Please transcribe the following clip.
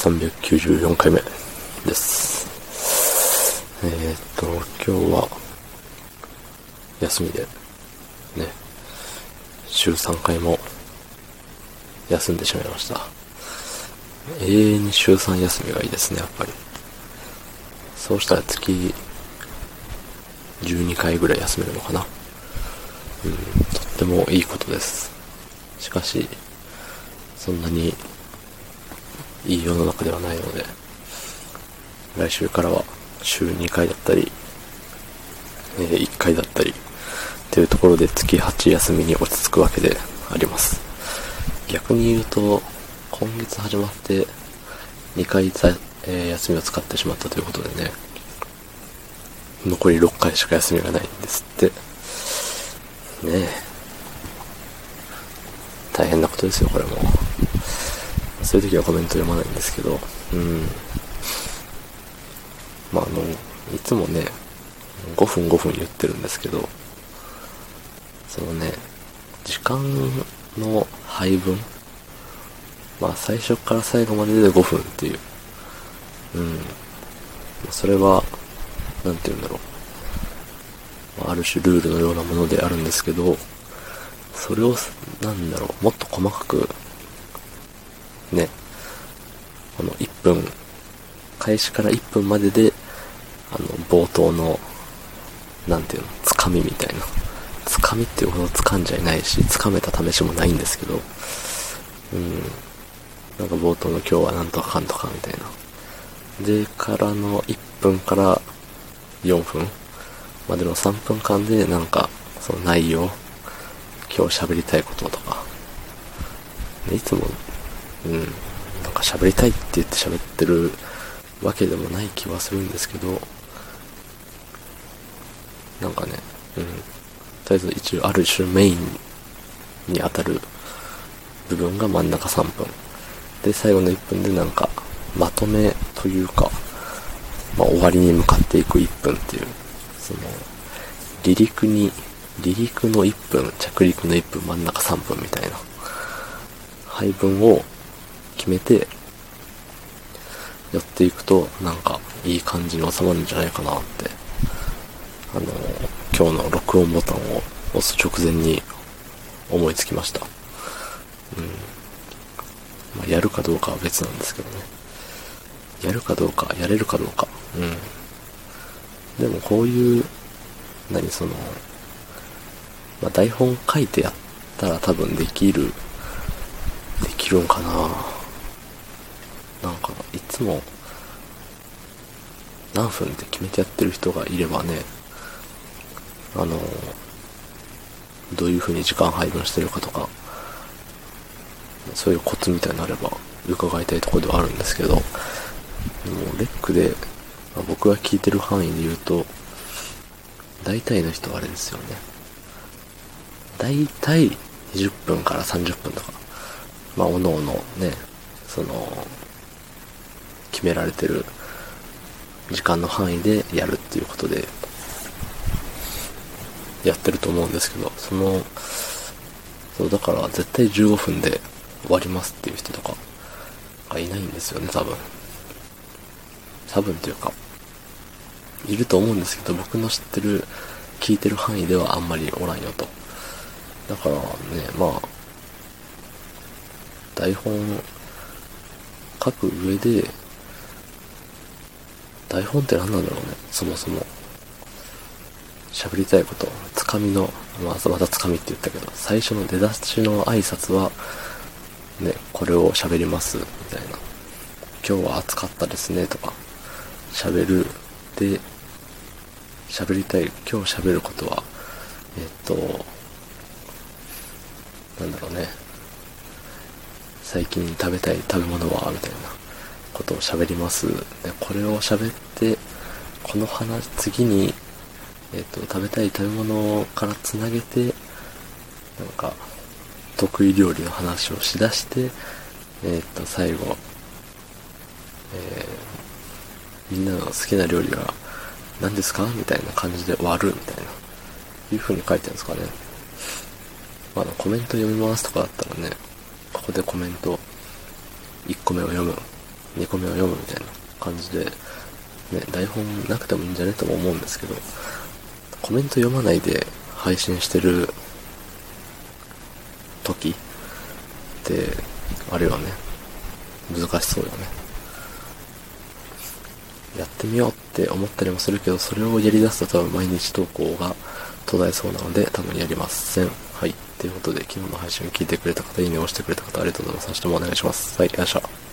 394回目です。えー、っと、今日は、休みで、ね、週3回も、休んでしまいました。永遠に週3休みがいいですね、やっぱり。そうしたら月、12回ぐらい休めるのかな。うん、とってもいいことです。しかし、そんなにいい世の中ではないので、来週からは週2回だったり、えー1回だったり、というところで月8休みに落ち着くわけであります。逆に言うと、今月始まって2回ざ、えー休みを使ってしまったということでね、残り6回しか休みがないんですって。ねえ。大変なことですよ、これも。そういう時はコメント読まないんですけど、うん。まあ、あの、いつもね、5分5分言ってるんですけど、そのね、時間の配分、まあ、最初から最後までで5分っていう、うん。それは、なんて言うんだろう。あある種ルールのようなものであるんですけど、それを、なんだろう、もっと細かく、ね、この1分、開始から1分までで、あの、冒頭の、なんていうの、つかみみたいな。つかみっていうほど掴んじゃいないし、つかめた試しもないんですけど、うん。なんか冒頭の今日はなんとかかんとかみたいな。で、からの1分から4分までの3分間でなんか、その内容、今日喋りたいこととか、いつも、うん、なんか喋りたいって言って喋ってるわけでもない気はするんですけど、なんかね、うん、とりあえず一応ある種メインに当たる部分が真ん中3分。で、最後の1分でなんか、まとめというか、まあ、終わりに向かっていく1分っていう、その、離陸に、離陸の1分、着陸の1分、真ん中3分みたいな、配分を決めて、やっていくと、なんか、いい感じに収まるんじゃないかなって、あの、今日の録音ボタンを押す直前に思いつきました。うん。まあ、やるかどうかは別なんですけどね。やるかどうか、やれるかどうか。うん。でもこういう、何その、まあ、台本書いてやったら多分できる、できるんかななんか、いつも、何分って決めてやってる人がいればね、あの、どういう風に時間配分してるかとか、そういうコツみたいになれば伺いたいところではあるんですけど、もレックで、まあ僕が聞いてる範囲で言うと、大体の人はあれですよね。大体20分から30分とか、まあ、おのおのね、その、決められてる時間の範囲でやるっていうことで、やってると思うんですけど、その、そう、だから絶対15分で終わりますっていう人とかがいないんですよね、多分。多分というか、いると思うんですけど、僕の知ってる、聞いてる範囲ではあんまりおらんよと。だからね、まあ、台本書く上で、台本って何なんだろうね、そもそも。喋りたいこと、つかみの、まあ、またつかみって言ったけど、最初の出だしの挨拶は、ね、これを喋ります、みたいな。今日は暑かったですね、とか、喋る。で、喋りたい、今日喋ることは、えっと、なんだろうね。最近食べたい食べ物はみたいなことを喋ります。で、これを喋って、この話、次に、えっ、と、食べたい食べ物からつなげて、なんか、得意料理の話をしだして、えっ、と、最後、えー、みんなの好きな料理は何ですか？みたいな感じで終わるみたいな、いう風に書いてるんですかね。ま、あのコメント読みますとかだったらね、ここでコメント1個目を読む2個目を読むみたいな感じで、ね、台本なくてもいいんじゃねとも思うんですけど、コメント読まないで配信してる時って、あれはね、難しそうよね。やってみようって思ったりもするけど、それをやり出すと多分毎日投稿が途絶えそうなので、多分やりません。はい。ということで、昨日の配信を聞いてくれた方、いいねを押してくれた方、ありがとうございます。明日もお願いします。はい、よいしょ。